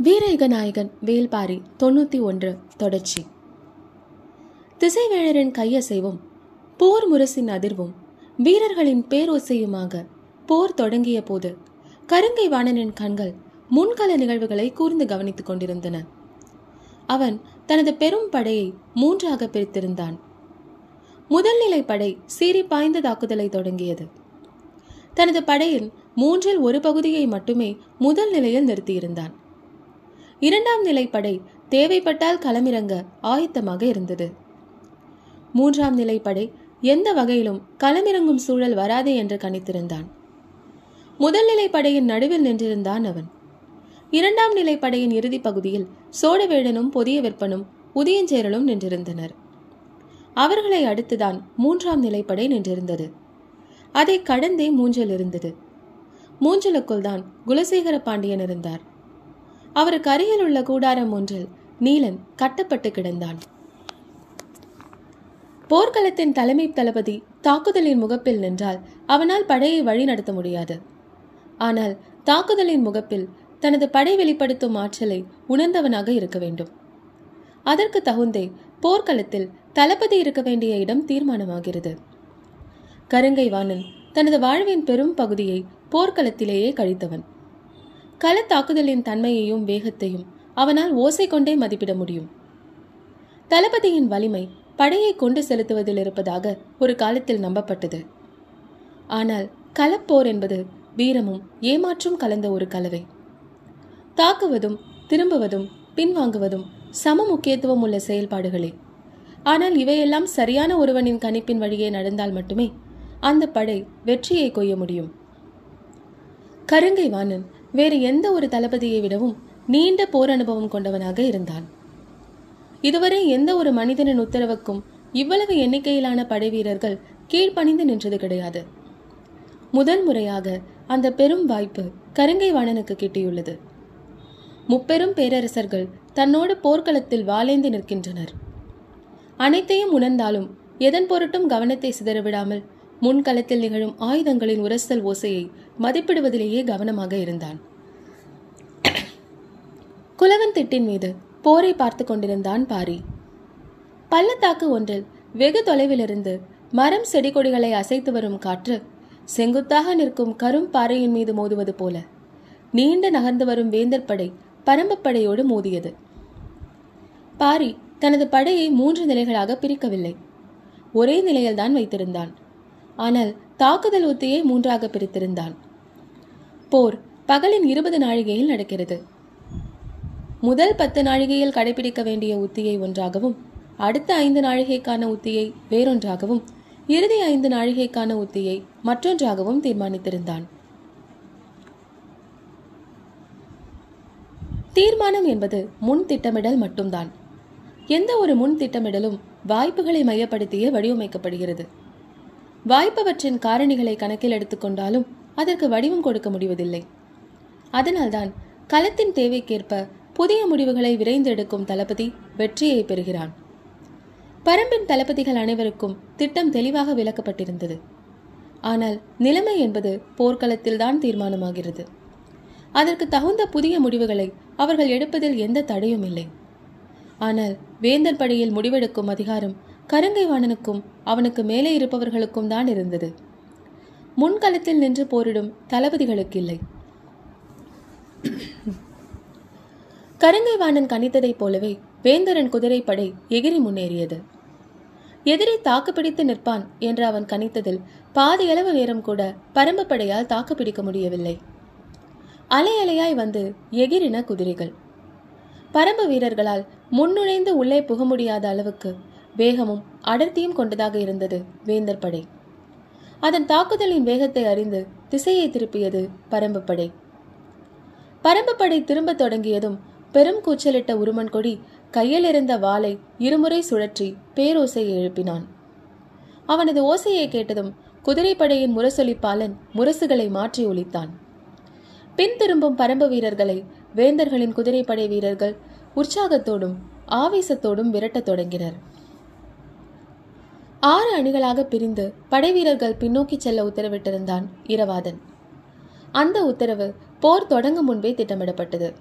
வீரயுக நாயகன் வேல்பாரி தொண்ணூத்தி ஒன்று தொடர்ச்சி. திசைவேழரின் கையசைவும் போர் முரசின் அதிர்வும் வீரர்களின் பேரோசையுமாக போர் தொடங்கிய போது கருங்கை வாணனின் கண்கள் முன்கள நிகழ்வுகளை கூர்ந்து கவனித்துக் கொண்டிருந்தன. அவன் தனது பெரும் படையை மூன்றாக பிரித்திருந்தான். முதல் நிலை படை சீறி பாய்ந்த தாக்குதலை தொடங்கியது. தனது படையின் மூன்றில் ஒரு பகுதியை மட்டுமே முதல் நிலையில் நிறுத்தியிருந்தான். இரண்டாம் நிலை படை தேவைப்பட்டால் களமிறங்க ஆயத்தமாக இருந்தது. மூன்றாம் நிலை படை எந்த வகையிலும் களமிறங்கும் சூழல் வராது என்று கணித்திருந்தான். முதல் நிலை படையின் நடுவில் நின்றிருந்தான் அவன். இரண்டாம் நிலை படையின் இறுதி பகுதியில் சோழவேடனும் பொதிய விற்பனும் உதயஞ்சேரலும் நின்றிருந்தனர். அவர்களை அடுத்துதான் மூன்றாம் நிலைப்படை நின்றிருந்தது. அதை கடந்தே மூஞ்சல் இருந்தது. மூஞ்சலுக்குள் தான் குலசேகர பாண்டியன் இருந்தார். அவருக்கு அருகில் உள்ள கூடாரம் ஒன்றில் நீலன் கட்டப்பட்டு கிடந்தான். போர்க்களத்தின் தலைமை தளபதி தாக்குதலின் முகப்பில் நின்றால் அவனால் படையை வழி நடத்த முடியாது. ஆனால் தாக்குதலின் முகப்பில் தனது படை வெளிப்படுத்தும் ஆற்றலை உணர்ந்தவனாக இருக்க வேண்டும். அதற்கு தகுந்தே போர்க்களத்தில் தளபதி இருக்க வேண்டிய இடம் தீர்மானமாகிறது. கருங்கை வாணன் தனது வாழ்வின் பெரும் பகுதியை போர்க்களத்திலேயே கழித்தவன். களத்தாக்குதலின் தன்மையையும் வேகத்தையும் அவனால் ஓசை கொண்டே மதிப்பிட முடியும். தளபதியின் வலிமை படையை கொண்டு செலுத்துவதில் இருப்பதாக ஒரு காலத்தில் நம்பப்பட்டது. ஆனால் களப்போர் என்பது வீரமும் ஏமாற்றும் கலந்த ஒரு கலவை. தாக்குவதும் திரும்புவதும் பின்வாங்குவதும் சம முக்கியத்துவம் உள்ள செயல்பாடுகளே. ஆனால் இவையெல்லாம் சரியான ஒருவனின் கணிப்பின் வழியே நடந்தால் மட்டுமே அந்த படை வெற்றியை கொய்ய முடியும். கருங்கை வாணன் வேறு எந்த ஒரு தளபதியை விடவும் நீண்ட போர் அனுபவம் கொண்டவனாக இருந்தான். இதுவரை எந்த ஒரு மனிதனின் உத்தரவுக்கும் இவ்வளவு எண்ணிக்கையிலான படைவீரர்கள் கீழ்ப்பணிந்து நின்றது கிடையாது. முதல் முறையாக அந்த பெரும் வாய்ப்பு கருங்கை வாணனுக்கு கிட்டியுள்ளது. முப்பெரும் பேரரசர்கள் தன்னோடு போர்க்களத்தில் வாலேந்து நிற்கின்றனர். அனைத்தையும் உணர்ந்தாலும் எதன் பொருட்டும் கவனத்தை சிதறவிடாமல் முன்களத்தில் நிகழும் ஆயுதங்களின் உரசல் ஓசையை மதிப்பிடுவதிலேயே கவனமாக இருந்தான். குலவன் திட்டின் மீது போரை பார்த்து கொண்டிருந்தான் பாரி. பள்ளத்தாக்கு ஒன்றில் வெகு தொலைவிலிருந்து மரம் செடி கொடிகளை அசைத்து வரும் காற்று செங்குத்தாக நிற்கும் கரும் பாறையின் மீது மோதுவது போல நீண்ட நகர்ந்து வரும் வேந்தர் படை பரம்பப்படையோடு மோதியது. பாரி தனது படையை மூன்று நிலைகளாக பிரிக்கவில்லை. ஒரே நிலையில்தான் வைத்திருந்தான். ஆனால் தாக்குதல் உத்தியை மூன்றாக பிரித்திருந்தான் போர் பகலின் இருபது நாழிகையில் நடக்கிறது. முதல் பத்து நாழிகையில் கடைபிடிக்க வேண்டிய உத்தியை ஒன்றாகவும் அடுத்த ஐந்து நாழிகைக்கான உத்தியை வேறொன்றாகவும் இறுதி ஐந்து நாழிகைக்கான உத்தியை மற்றொன்றாகவும் தீர்மானித்திருந்தான். தீர்மானம் என்பது முன் திட்டமிடல் மட்டும்தான். எந்த ஒரு முன் திட்டமிடலும் வாய்ப்புகளை மையப்படுத்தியே வடிவமைக்கப்படுகிறது. வாய்ப்பவற்றின் காரணிகளை கணக்கில் எடுத்துக்கொண்டாலும் அதற்கு வடிவம் கொடுக்க முடிவதில்லை. அதனால்தான் களத்தின் தேவைக்கேற்ப புதிய முடிவுகளை விரைந்து எடுக்கும் தளபதி வெற்றியை பெறுகிறான். பரம்பின் தளபதிகள் அனைவருக்கும் திட்டம் தெளிவாக விளக்கப்பட்டிருந்தது. ஆனால் நிலைமை என்பது போர்க்களத்தில்தான் தீர்மானமாகிறது. அதற்கு தகுந்த புதிய முடிவுகளை அவர்கள் எடுப்பதில் எந்த தடையும் இல்லை. ஆனால் வேந்தர் படியில் முடிவெடுக்கும் அதிகாரம் கருங்கை வாணனுக்கும் அவனுக்கு மேலே இருப்பவர்களுக்கும் தான் இருந்தது. முன்களத்தில் நின்று போரிடும் தளபதிகளுக்கு இல்லை கருங்கை வாணன் கணித்ததைப் போலவே வேந்தரன் குதிரைப்படை எகிரி முன்னேறியது. எதிரி தாக்குப்பிடித்து நிற்பான் என்று அவன் கணித்ததில் பாதியளவு நேரம் கூட பரம்பு படையால் தாக்குப்பிடிக்க முடியவில்லை. அலை அலையாய் வந்து எகிரின குதிரைகள். பரம்பு வீரர்களால் முன்னுழைந்து உள்ளே புக முடியாத அளவுக்கு வேகமும் அடர்த்தியும் கொண்டதாக இருந்தது வேந்தர் படை. அதன் தாக்குதலின் வேகத்தை அறிந்து திசையை திருப்பியது பரம்பு படை. பரம்பு படை திரும்ப தொடங்கியதும் பெரும் கூச்சலிட்ட உருமன் கொடி கையில் இருந்த வாளை இருமுறை சுழற்றி பேரோசையை எழுப்பினான். அவனது ஓசையை கேட்டதும் குதிரைப்படையின் முரசொலிப்பாளன் முரசுகளை மாற்றி ஒலித்தான். பின் திரும்பும் பரம்பு வீரர்களை வேந்தர்களின் குதிரைப்படை வீரர்கள் உற்சாகத்தோடும் ஆவேசத்தோடும் விரட்டத் தொடங்கினர். ஆறு அணிகளாக பிரிந்து படைவீரர்கள் பின்னோக்கி செல்ல உத்தரவிட்டிருந்தான் இரவாதன். அந்த உத்தரவு போர் தொடங்கும் முன்பே திட்டமிடப்பட்டது.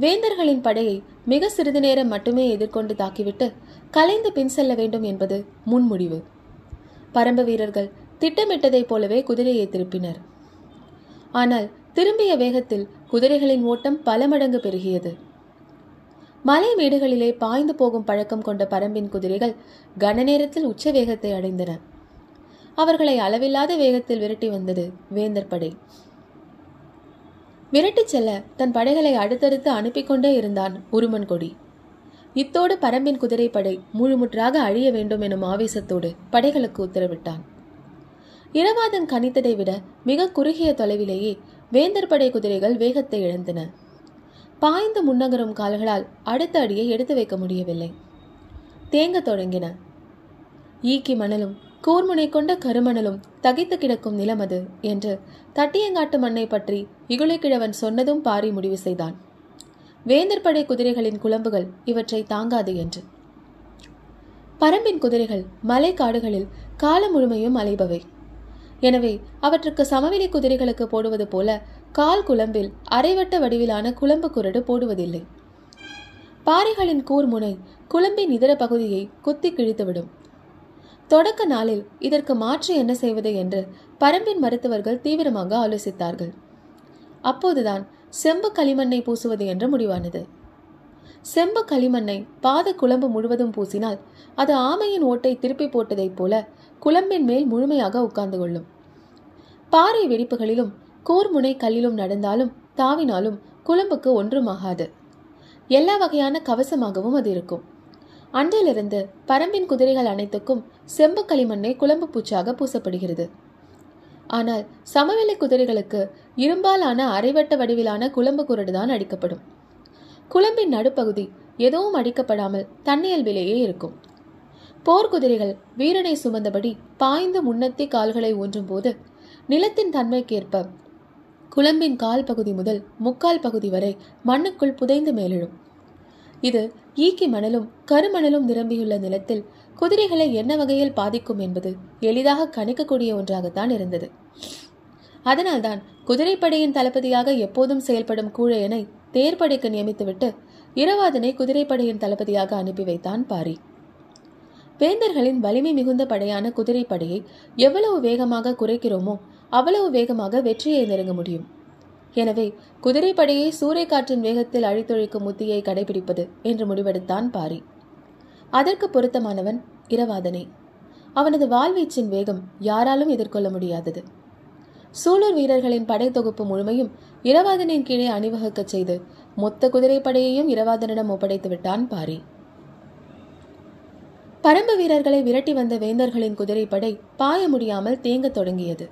வேந்தர்களின் படையை மிக சிறிது நேரம் மட்டுமே எதிர்கொண்டு தாக்கிவிட்டு கலைந்து பின் செல்ல வேண்டும் என்பது முன்முடிவு. பரம்பு வீரர்கள் திட்டமிட்டதைப் போலவே குதிரையை திருப்பினர். ஆனால் திரும்பிய வேகத்தில் குதிரைகளின் ஓட்டம் பல மடங்கு பெருகியது. மலை மேடுகளிலே பாய்ந்து போகும் பழக்கம் கொண்ட பரம்பின் குதிரைகள் கன நேரத்தில் உச்ச வேகத்தை அடைந்தன. அவர்களை அளவில்லாத வேகத்தில் விரட்டி வந்தது வேந்தர் படை. விரட்டிச் செல்ல தன் படைகளை அடுத்தடுத்து அனுப்பி கொண்டே இருந்தான் உருமன் கொடி. இத்தோடு பரம்பின் குதிரைப்படை முழுமுற்றாக அழிய வேண்டும் எனும் ஆவேசத்தோடு படைகளுக்கு உத்தரவிட்டான். இரவாதன் கணித்ததை விட மிக குறுகிய தொலைவிலேயே வேந்தர் படை குதிரைகள் வேகத்தை இழந்தன. பாய்ந்து முன்னகரும் கால்களால் அடுத்த அடியை எடுத்து வைக்க முடியவில்லை. தேங்க தொடங்கின. ஈக்கி மணலும் கூர்முனை கொண்ட கருமணலும் தகைத்து கிடக்கும் நிலம் அது என்று தட்டியங்காட்டு மண்ணை பற்றி இகுலைக்கிழவன் சொன்னதும் பாரி முடிவு செய்தான். வேந்தர் படை குதிரைகளின் குழம்புகள் இவற்றை தாங்காது என்று. பரம்பின் குதிரைகள் மலை காடுகளில் காலம் முழுமையும் அலைபவை. எனவே அவற்றுக்கு சமவெளி குதிரைகளுக்கு போடுவது போல கால் குழம்பில் அரைவட்ட வடிவிலான குழம்பு குரடு போடுவதில்லை. பாறைகளின் கூர்முனை குழம்பின் இதர பகுதியை குத்தி கிழித்துவிடும். தொடக்க நாளில் இதற்கு மாற்று என்ன செய்வது என்று பரம்பின் மருத்துவர்கள் தீவிரமாக ஆலோசித்தார்கள். அப்போதுதான் செம்பு களிமண்ணை பூசுவது என்று முடிவானது. செம்பு களிமண்ணை பாத குழம்பு முழுவதும் பூசினால் அது ஆமையின் ஓட்டை திருப்பி போட்டதைப் போல குழம்பின் மேல் முழுமையாக உட்கார்ந்து கொள்ளும் பாறை வெடிப்புகளிலும் கூர்முனை கல்லிலும் நடந்தாலும் தாவினாலும் குழம்புக்கு ஒன்றுமாகாது. எல்லா வகையான கவசமாகவும் அது இருக்கும். அன்றிலிருந்து பரம்பின் குதிரைகள் அனைத்துக்கும் செம்பு களிமண்ணை குழம்பு பூச்சாக பூசப்படுகிறது. ஆனால் சமவெளி குதிரைகளுக்கு இரும்பாலான அரைவட்ட வடிவிலான குழம்பு குரடுதான் அடிக்கப்படும். குழம்பின் நடுப்பகுதி எதுவும் அடிக்கப்படாமல் தன்னியல்பிலேயே இருக்கும். போர்க்குதிரைகள் வீரனை சுமந்தபடி பாய்ந்து முன்னத்தி கால்களை ஊன்றும் போது நிலத்தின் தன்மைக்கேற்ப குழம்பின் கால் பகுதி முதல் முக்கால் பகுதி வரை மண்ணுக்குள் புதைந்து மேலிடும் இது ஈக்கி மணலும் கருமணலும் நிரம்பியுள்ள நிலத்தில் குதிரைகளை என்ன வகையில் பாதிக்கும் என்பது எளிதாக கணிக்கக்கூடிய ஒன்றாகத்தான் இருந்தது. அதனால்தான் குதிரைப்படையின் தளபதியாக எப்போதும் செயல்படும் கூழையனை தேர்ப்படைக்கு நியமித்துவிட்டு இரவாதனை குதிரைப்படையின் தளபதியாக அனுப்பி வைத்தான் பாரி. வேந்தர்களின் வலிமை மிகுந்த படையான குதிரைப்படையை எவ்வளவு வேகமாக குறைக்கிறோமோ அவ்வளவு வேகமாக வெற்றியை நெருங்க முடியும். எனவே குதிரைப்படையை சூறைக்காற்றின் வேகத்தில் அழித்தொழிக்கும் உத்தியை கடைபிடிப்பது என்று முடிவெடுத்தான் பாரி. அதற்கு பொருத்தமானவன் இரவாதனை. அவனது வாழ்வீச்சின் வேகம் யாராலும் எதிர்கொள்ள முடியாதது. சூலூர் வீரர்களின் படை தொகுப்பு முழுமையும் இரவாதனின் கீழே அணிவகுக்கச் செய்து மொத்த குதிரைப்படையையும் இரவாதனிடம் ஒப்படைத்து விட்டான் பாரி. பரம்பு வீரர்களை விரட்டி வந்த வேந்தர்களின் குதிரைப்படை பாய முடியாமல் தேங்கத் தொடங்கியது.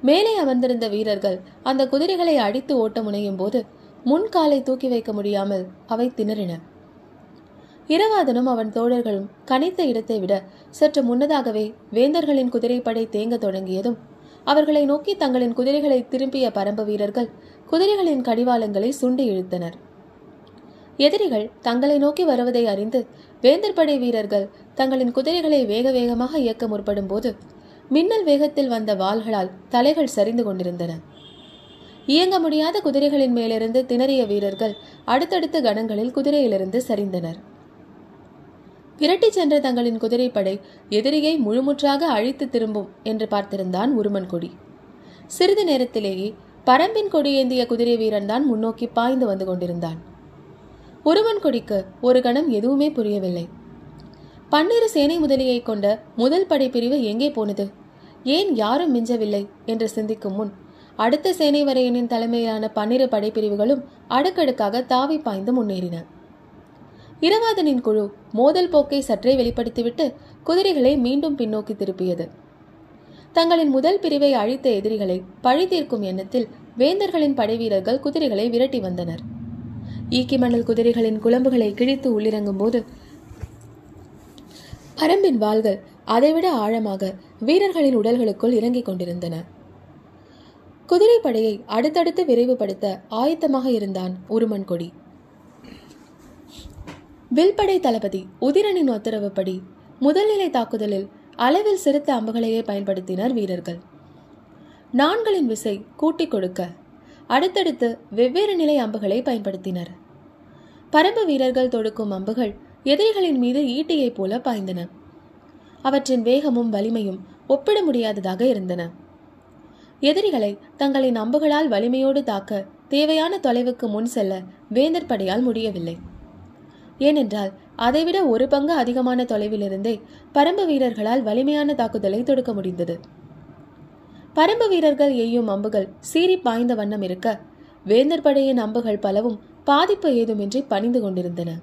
மேலே அமர்ந்திருந்த வீரர்கள் அந்த குதிரைகளை அடித்து ஓட்ட முனையும் போது முன்காலை தூக்கி வைக்க முடியாமல் அவை திணறின. இரவாதனும் அவன் தோழர்களும் கணித்த இடத்தை விட சற்று முன்னதாகவே வேந்தர்களின் குதிரைப்படை தேங்க தொடங்கியதும் அவர்களை நோக்கி தங்களின் குதிரைகளை திரும்பிய பரம்பு வீரர்கள் குதிரைகளின் கடிவாளங்களை சுண்டி இழுத்தனர். எதிரிகள் தங்களை நோக்கி வருவதை அறிந்து வேந்தர் படை வீரர்கள் தங்களின் குதிரைகளை வேக வேகமாக இயக்க முற்படும் போது மின்னல் வேகத்தில் வந்த வாள்களால் தலைகள் சரிந்து கொண்டிருந்தன. இயங்க முடியாத குதிரைகளின் மேலிருந்து திணறிய வீரர்கள் அடுத்தடுத்த கணங்களில் குதிரையிலிருந்து சரிந்தனர். விரட்டி சென்ற தங்களின் குதிரைப்படை எதிரியை முழுமுற்றாக அழித்து திரும்பும் என்று பார்த்திருந்தான் உருமன் கொடி. சிறிது நேரத்திலேயே பரம்பின் கொடியேந்திய குதிரை வீரன் தான் முன்னோக்கி பாய்ந்து வந்து கொண்டிருந்தான். உருவன் கொடிக்கு ஒரு கணம் எதுவுமே புரியவில்லை. பன்னிரு சேனை முதலியை கொண்ட முதல் படைப்பிரிவு எங்கே போனது? ஏன் யாரும் மிஞ்சவில்லை? என்று சிந்திக்கும் முன் அடுத்த சேனை வரையனின் தலைமையிலான பன்னிரு படைப்பிரிவுகளும் அடுக்கடுக்காக தாவி பாய்ந்து முன்னேறின. இரவாதனின் குழு மோதல் போக்கை சற்றே வெளிப்படுத்திவிட்டு குதிரைகளை மீண்டும் பின்னோக்கி திருப்பியது. தங்களின் முதல் பிரிவை அழித்த எதிரிகளை பழி தீர்க்கும் எண்ணத்தில் வேந்தர்களின் படைவீரர்கள் குதிரைகளை விரட்டி வந்தனர். ஈக்கி மணல் குதிரைகளின் குழம்புகளை கிழித்து உள்ளிறங்கும் போது பரம்பின் வாள்கள் அதைவிட ஆழமாக வீரர்களின் உடல்களுக்குள் இறங்கிக் கொண்டிருந்தன. குதிரைப்படையை அடுத்தடுத்து விரைவுபடுத்த ஆயத்தமாக இருந்தான் உருமன் கொடி. வில்படை தளபதி உதிரனின் உத்தரவுப்படி முதல்நிலை தாக்குதலில் அளவில் சிறுத்த அம்புகளையே பயன்படுத்தினர் வீரர்கள். நான்களின் விசை கூட்டிக் கொடுக்க அடுத்தடுத்து வெவ்வேறு நிலை அம்புகளை பயன்படுத்தினர். பரம்பு வீரர்கள் தொடுக்கும் அம்புகள் எதிரிகளின் மீது ஈட்டியைப் போல பாய்ந்தன. அவற்றின் வேகமும் வலிமையும் ஒப்பிட முடியாததாக இருந்தன. எதிரிகளை தங்களின் அம்புகளால் வலிமையோடு தாக்க தேவையான தொலைவுக்கு முன் செல்ல வேந்தர் படையால் முடியவில்லை. ஏனென்றால் அதைவிட ஒரு பங்கு அதிகமான தொலைவிலிருந்தே பரம்பு வீரர்களால் வலிமையான தாக்குதலை தொடுக்க முடிந்தது. பரம்பு வீரர்கள் எய்யும் அம்புகள் சீறி பாய்ந்த வண்ணம் இருக்க. வேந்தர் படையின் அம்புகள் பலவும் பாதிப்பு ஏதுமின்றி பணிந்து கொண்டிருந்தன.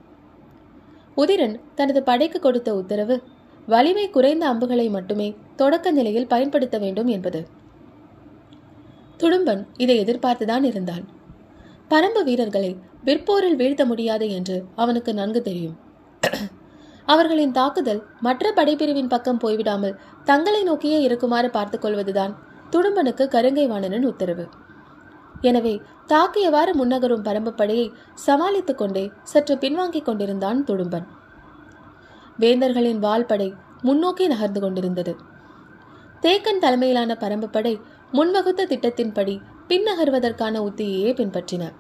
உதிரன் தனது படைக்கு கொடுத்த உத்தரவு வலிமை குறைந்த அம்புகளை மட்டுமே தொடக்க நிலையில் பயன்படுத்த வேண்டும் என்பது. துடும்பன் இதை எதிர்பார்த்துதான் இருந்தான். பரம்பு வீரர்களை விற்போரில் வீழ்த்த முடியாது என்று அவனுக்கு நன்கு தெரியும். அவர்களின் தாக்குதல் மற்ற படைப்பிரிவின் பக்கம் போய்விடாமல் தங்களை நோக்கியே இருக்குமாறு பார்த்துக் கொள்வதுதான் துடும்பனுக்கு கருங்கை வாணனன் உத்தரவு. எனவே தாக்கியவாறு முன்னகரும் பரம்பு படையை சமாளித்துக் கொண்டே சற்று பின்வாங்கிக் கொண்டிருந்தான் துடும்பன். வேந்தர்களின் வால்படை முன்னோக்கி நகர்ந்து கொண்டிருந்தது. தேக்கன் தலைமையிலான பரம்பு படை முன்வகுத்த திட்டத்தின்படி பின்னகர்வதற்கான உத்தியையே பின்பற்றின.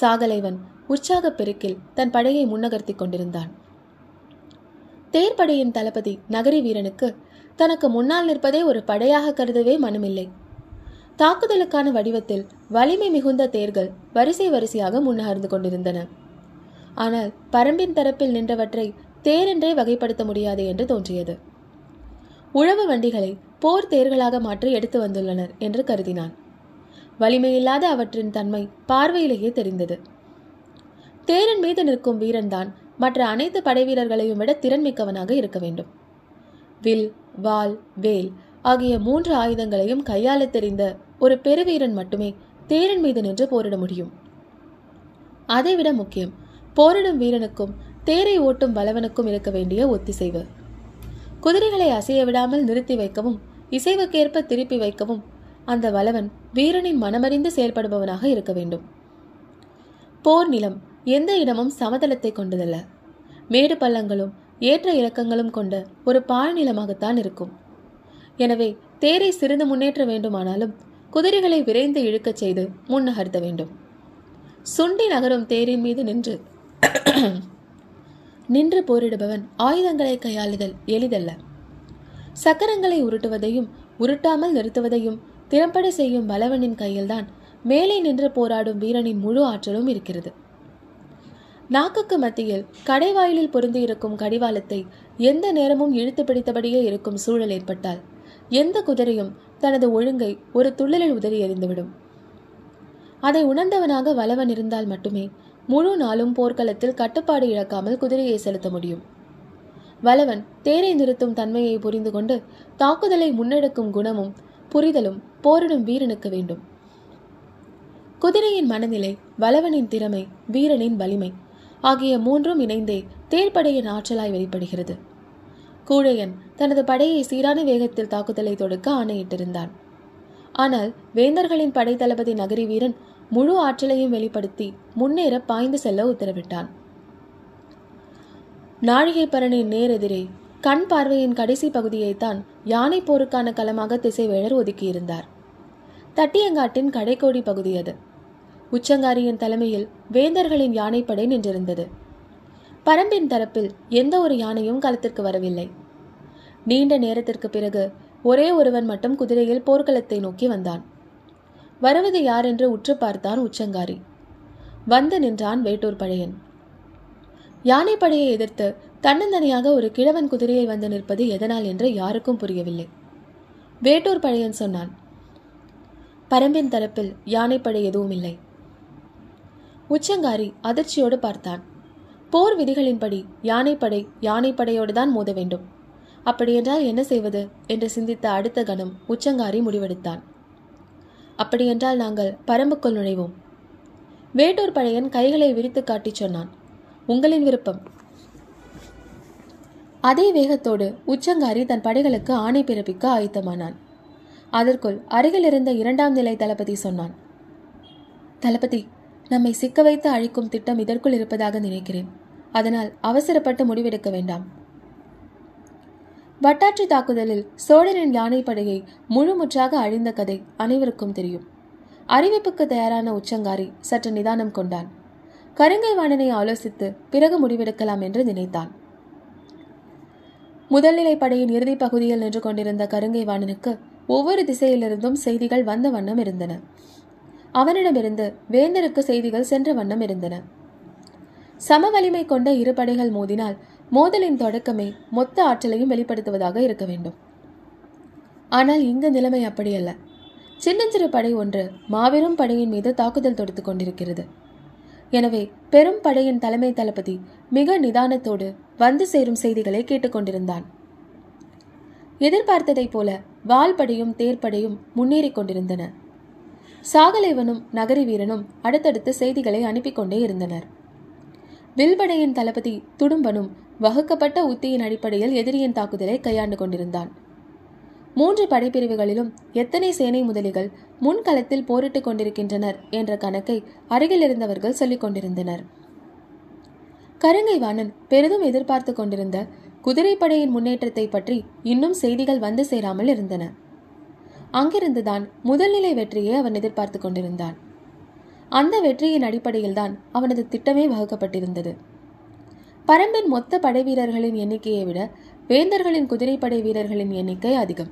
சாகலைவன் உற்சாகப் பெருக்கில் தன் படையை முன்னகர்த்திக் கொண்டிருந்தான். தேர்படையின் தளபதி நகரி வீரனுக்கு தனக்கு முன்னால் நிற்பதே ஒரு படையாக கருதவே மனமில்லை. தாக்குதலுக்கான வடிவத்தில் வலிமை மிகுந்த தேர்கள் வரிசை வரிசையாக முன்னகர்ந்து கொண்டிருந்தன. ஆனால் பரம்பின் தரப்பில் நின்றவற்றை தேரென்றே வகைப்படுத்த முடியாது என்று தோன்றியது. உழவு வண்டிகளை போர் தேர்களாக மாற்றி எடுத்து வந்துள்ளனர் என்று கருதினான். வலிமையில்லாத அவற்றின் தன்மை பார்வையிலேயே தெரிந்தது. தேரின் மீது நிற்கும் வீரன்தான் மற்ற அனைத்து படை வீரர்களையும் விட திறன்மிக்கவனாக இருக்க வேண்டும். வில் வாள் வேல் ஆகிய மூன்று ஆயுதங்களையும் கையாளத் தெரிந்த ஒரு பெருவீரன் மட்டுமே தேரின் மீது நின்று போரிட முடியும். அதைவிட முக்கியம் போரிடும் வீரனுக்கும் தேரை ஓட்டும் பலவனுக்கும் இருக்க வேண்டிய ஒத்திசைவு. குதிரைகளை அசைய விடாமல் நிறுத்தி வைக்கவும் இசைவுக்கேற்ப திருப்பி வைக்கவும் அந்த வலவன் வீரனின் மனமறிந்து செயல்படுபவனாக இருக்க வேண்டும். போர் நிலம் எந்த இடமும் சமதளத்தை கொண்டதல்ல. மேடு பள்ளங்களும் ஏற்ற இறக்கங்களும் கொண்ட ஒரு பாழ்நிலமாகத்தான் இருக்கும். எனவே தேரை சிறிது முன்னேற்ற வேண்டுமானாலும் குதிரைகளை விரைந்து இழுக்கச் செய்து முன்னகர்த்த வேண்டும். சுண்டி நகரும் தேரின் மீது நின்று நின்று போரிடுபவன் ஆயுதங்களை கையாளுதல் எளிதல்ல. சக்கரங்களை உருட்டுவதையும் உருட்டாமல் நிறுத்துவதையும் திறம்பட செய்யும் பலவனின் கையில்தான் மேலே நின்று போராடும் வீரனின் முழு ஆற்றலும் இருக்கிறது. நாக்குக்கு மத்தியில் கடைவாயிலில் பொருந்தியிருக்கும் கடிவாளத்தை எந்த நேரமும் இழுத்து பிடித்தபடியே இருக்கும் சூழல் ஏற்பட்டால் எந்த குதிரையும் தனது ஒழுங்கை ஒரு துள்ளலில் உதறி எறிந்துவிடும். அதை உணர்ந்தவனாக வலவன் இருந்தால் மட்டுமே முழு நாளும் போர்க்களத்தில் கட்டுப்பாடு இழக்காமல் குதிரையை செலுத்த முடியும். வலவன் தேரை நிறுத்தும் தன்மையை புரிந்து கொண்டு தாக்குதலை முன்னெடுக்கும் குணமும் புரிதலும் போரிடும் வீரனுக்கு வேண்டும். குதிரையின் மனநிலை வலவனின் திறமை வீரனின் வலிமை ஆகிய மூன்றும் இணைந்தே தேர்ப்படையின் ஆற்றலாய் வெளிப்படுகிறது. கூழையன் தனது படையை சீரான வேகத்தில் தாக்குதலை தொடுக்க ஆணையிட்டிருந்தான். ஆனால் வேந்தர்களின் படை தளபதி நகரி வீரன் முழு ஆற்றலையும் வெளிப்படுத்தி முன்னேற பாய்ந்து செல்ல உத்தரவிட்டான். நாழிகை பரணின் நேரெதிரே கண் பார்வையின் கடைசி பகுதியைத்தான் யானை போருக்கான களமாக திசைவேழர் ஒதுக்கியிருந்தார். தட்டியங்காட்டின் கடைக்கோடி பகுதி அது. உச்சங்காரியின் தலைமையில் வேந்தர்களின் யானைப்படை நின்றிருந்தது. பரம்பின் தரப்பில் எந்த ஒரு யானையும் களத்திற்கு வரவில்லை. நீண்ட நேரத்திற்கு பிறகு ஒரே ஒருவன் மட்டும் குதிரையில் போர்க்களத்தை நோக்கி வந்தான். வருவது யார் என்று உற்று பார்த்தான் உச்சங்காரி. வந்து நின்றான் வேட்டூர் பழையன் யானைப்படையை எதிர்த்து தன்னந்தனியாக ஒரு கிழவன் குதிரையை வந்து நிற்பது எதனால் என்று யாருக்கும் புரியவில்லை. வேட்டூர் பழையன் சொன்னான் பரம்பின் தரப்பில் யானைப்படை எதுவும் இல்லை உச்சங்காரி அதிர்ச்சியோடு பார்த்தான். போர் விதிகளின்படி யானைப்படை யானைப்படையோடு தான் மோத வேண்டும். அப்படியென்றால் என்ன செய்வது? என்று சிந்தித்த அடுத்த கணம் உச்சங்காரி முடிவெடுத்தான். அப்படியென்றால் நாங்கள் பரம்புக்குள் நுழைவோம். வேட்டூர் பழையன் கைகளை விரித்து காட்டிச் சொன்னான். உங்களின் விருப்பம். அதே வேகத்தோடு உச்சங்காரி தன் படைகளுக்கு ஆணை பிறப்பிக்க ஆயத்தமானான். அதற்குள் அருகில் இருந்த இரண்டாம் நிலை தளபதி சொன்னான். தளபதி நம்மை சிக்க வைத்து அழிக்கும் திட்டம் இதற்குள் இருப்பதாக நினைக்கிறேன். அதனால் அவசரப்பட்டு முடிவெடுக்க வேண்டாம். வட்டாட்சி தாக்குதலில் சோழரின் யானைப்படையை முழுமுற்றாக அழிந்த கதை அனைவருக்கும் தெரியும். அறிவிப்புக்கு தயாரான உச்சங்காரி சற்று நிதானம் கொண்டான். கருங்கை வாணனை ஆலோசித்து பிறகு முடிவெடுக்கலாம் என்று நினைத்தான். முதல்நிலை படையின் இறுதி பகுதியில் நின்று கொண்டிருந்த கருங்கை வாணனுக்கு ஒவ்வொரு திசையிலிருந்தும் செய்திகள் வந்த வண்ணம் இருந்தன. அவனிடமிருந்து வேந்தருக்கு செய்திகள் சென்ற வண்ணம் இருந்தன. சம வலிமை கொண்ட இரு படைகள் மோதினால் மோதலின் தொடக்கமே மொத்த ஆற்றலையும் வெளிப்படுத்துவதாக இருக்க வேண்டும். ஆனால் இங்கு நிலைமை அப்படியல்ல. சின்னஞ்சிறு படை ஒன்று மாபெரும் படையின் மீது தாக்குதல் தொடுத்துக் கொண்டிருக்கிறது. எனவே பெரும் படையின் தலைமை தளபதி மிக நிதானத்தோடு வந்து சேரும் செய்திகளை கேட்டுக்கொண்டிருந்தான் எதிர்பார்த்ததைப் போல வால்படையும் தேர்ப்படையும் முன்னேறிக் கொண்டிருந்தன. சாகலைவனும் நகரி வீரனும் அடுத்தடுத்து செய்திகளை அனுப்பி கொண்டே இருந்தனர். வில்படையின் தளபதி துடும்பனும் வகுக்கப்பட்ட உத்தியின் அடிப்படையில் எதிரியின் தாக்குதலை கையாண்டு கொண்டிருந்தான். மூன்று படைப்பிரிவுகளிலும் எத்தனை சேனை முதலிகள் முன்களத்தில் போரிட்டுக் கொண்டிருக்கின்றனர் என்ற கணக்கை அருகில் இருந்தவர்கள் சொல்லிக் கொண்டிருந்தனர். கருங்கைவாணன் பெரிதும் எதிர்பார்த்து கொண்டிருந்த குதிரைப்படையின் முன்னேற்றத்தை பற்றி இன்னும் செய்திகள் வந்து சேராமல் இருந்தன. அங்கிருந்துதான் முதல்நிலை வெற்றியை அவன் எதிர்பார்த்து கொண்டிருந்தான். அந்த வெற்றியின் அடிப்படையில்தான் அவனது திட்டமே வகுக்கப்பட்டிருந்தது. பரம்பின் மொத்த படை வீரர்களின் எண்ணிக்கையை விட வேந்தர்களின் குதிரைப்படை வீரர்களின் எண்ணிக்கை அதிகம்.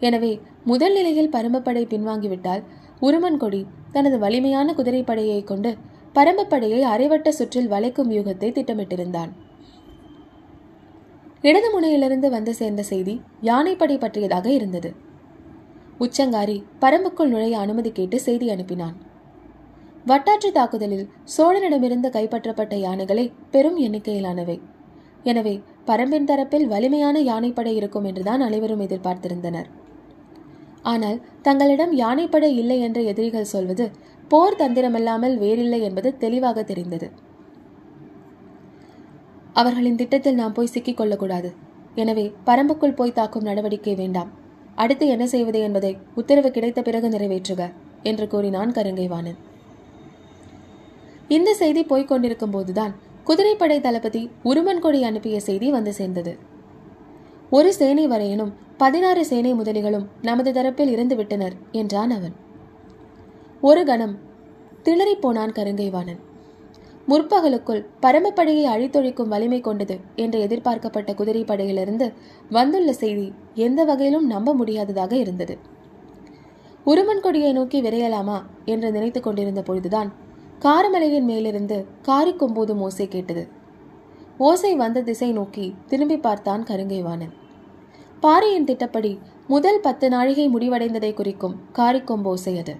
எனவே முதல் நிலையில் பரம்பப்படை பின்வாங்கிவிட்டால் உருமன் கொடி தனது வலிமையான குதிரைப்படையை கொண்டு பரம்பப்படையை அரைவட்ட சுற்றில் வளைக்கும் யூகத்தை திட்டமிட்டிருந்தான். இடது முனையிலிருந்து வந்து சேர்ந்த செய்தி யானைப்படை பற்றியதாக இருந்தது. உச்சங்காரி பரம்புக்குள் நுழைய அனுமதி கேட்டு செய்தி அனுப்பினான். வட்டாற்று தாக்குதலில் சோழனிடமிருந்து கைப்பற்றப்பட்ட யானைகளே பெரும் எண்ணிக்கையிலானவை. எனவே பரம்பின் தரப்பில் வலிமையான யானைப்படை இருக்கும் என்றுதான் அனைவரும் எதிர்பார்த்திருந்தனர். ஆனால் தங்களிடம் யானைப்படை இல்லை என்ற எதிரிகள் சொல்வது போர் தந்திரமல்லாமல் வேறில்லை என்பது தெளிவாக தெரிந்தது. அவர்களின் திட்டத்தில் நாம் போய் சிக்கிக்கொள்ளக்கூடாது எனவே பரம்புக்குள் போய் தாக்கும் நடவடிக்கை வேண்டாம். அடுத்து என்ன செய்வது என்பதை உத்தரவு கிடைத்த பிறகு நிறைவேற்றுக என்று கூறினான் கருங்கைவாணன். இந்த செய்தி போய்க் கொண்டிருக்கும் போதுதான் குதிரைப்படை தளபதி உருமன்கொடி அனுப்பிய செய்தி வந்து சேர்ந்தது. ஒரு சேனை வரையனும் பதினாறு சேனை முதலிகளும் நமது தரப்பில் இருந்து விட்டனர் என்றான் அவன். ஒரு கணம் திளறிப்போனான் கருங்கைவாணன். முற்பகலுக்குள் பரமப்படையை அழித்தொழிக்கும் வலிமை கொண்டது என்று எதிர்பார்க்கப்பட்ட குதிரைப்படையிலிருந்து வந்துள்ள செய்தி எந்த வகையிலும் நம்ப முடியாததாக இருந்தது. உருமன்கொடியை நோக்கி விரையலாமா என்று நினைத்துக் கொண்டிருந்த பொழுதுதான் காரமலையின் மேலிருந்து காரிக்கொம்போதும் ஓசை கேட்டது. ஓசை வந்த திசை நோக்கி திரும்பி பார்த்தான் கருங்கைவாணன். பாரியின் திட்டப்படி முதல் பத்து நாழிகை முடிவடைந்ததை குறிக்கும் காரிக்கொம்போசை அது.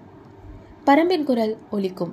பரம்பின் குரல் ஒலிக்கும்.